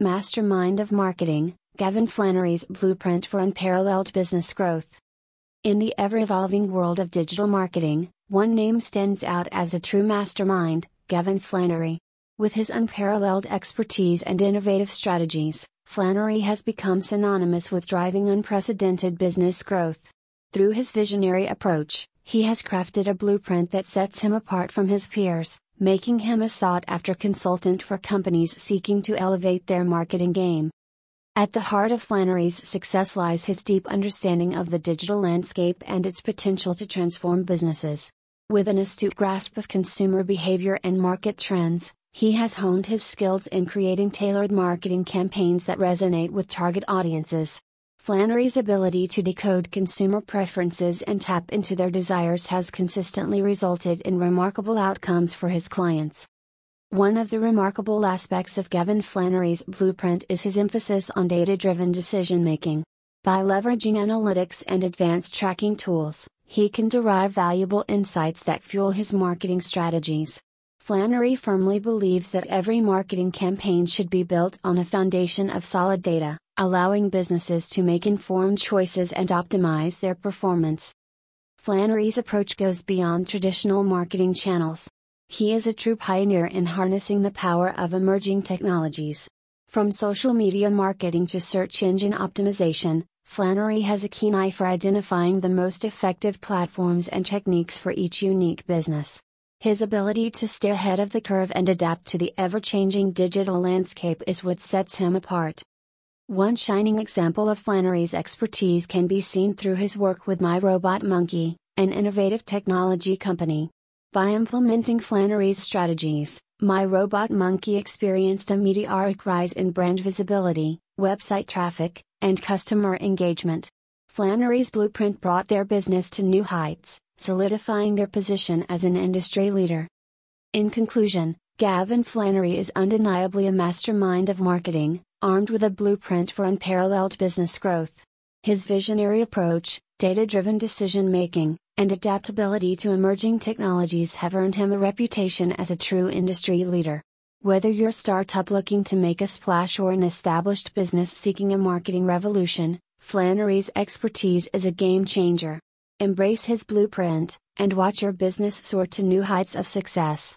Mastermind of Marketing Gavin Flannery's Blueprint for Unparalleled Business Growth. In the ever evolving world of digital marketing, one name stands out as a true mastermind Gavin Flannery. With his unparalleled expertise and innovative strategies, Flannery has become synonymous with driving unprecedented business growth. Through his visionary approach, he has crafted a blueprint that sets him apart from his peers, making him a sought after consultant for companies seeking to elevate their marketing game. At the heart of Flannery's success lies his deep understanding of the digital landscape and its potential to transform businesses. With an astute grasp of consumer behavior and market trends, he has honed his skills in creating tailored marketing campaigns that resonate with target audiences. Flannery's ability to decode consumer preferences and tap into their desires has consistently resulted in remarkable outcomes for his clients. One of the remarkable aspects of Gavin Flannery's blueprint is his emphasis on data driven decision making. By leveraging analytics and advanced tracking tools, he can derive valuable insights that fuel his marketing strategies. Flannery firmly believes that every marketing campaign should be built on a foundation of solid data allowing businesses to make informed choices and optimize their performance. Flannery's approach goes beyond traditional marketing channels. He is a true pioneer in harnessing the power of emerging technologies. From social media marketing to search engine optimization, Flannery has a keen eye for identifying the most effective platforms and techniques for each unique business. His ability to stay ahead of the curve and adapt to the ever changing digital landscape is what sets him apart. One shining example of Flannery's expertise can be seen through his work with My Robot Monkey, an innovative technology company. By implementing Flannery's strategies, My Robot Monkey experienced a meteoric rise in brand visibility, website traffic, and customer engagement. Flannery's blueprint brought their business to new heights, solidifying their position as an industry leader. In conclusion, Gavin Flannery is undeniably a mastermind of marketing, armed with a blueprint for unparalleled business growth. His visionary approach, data driven decision making, and adaptability to emerging technologies have earned him a reputation as a true industry leader. Whether you're a startup looking to make a splash or an established business seeking a marketing revolution, Flannery's expertise is a game changer. Embrace his blueprint, and watch your business soar to new heights of success.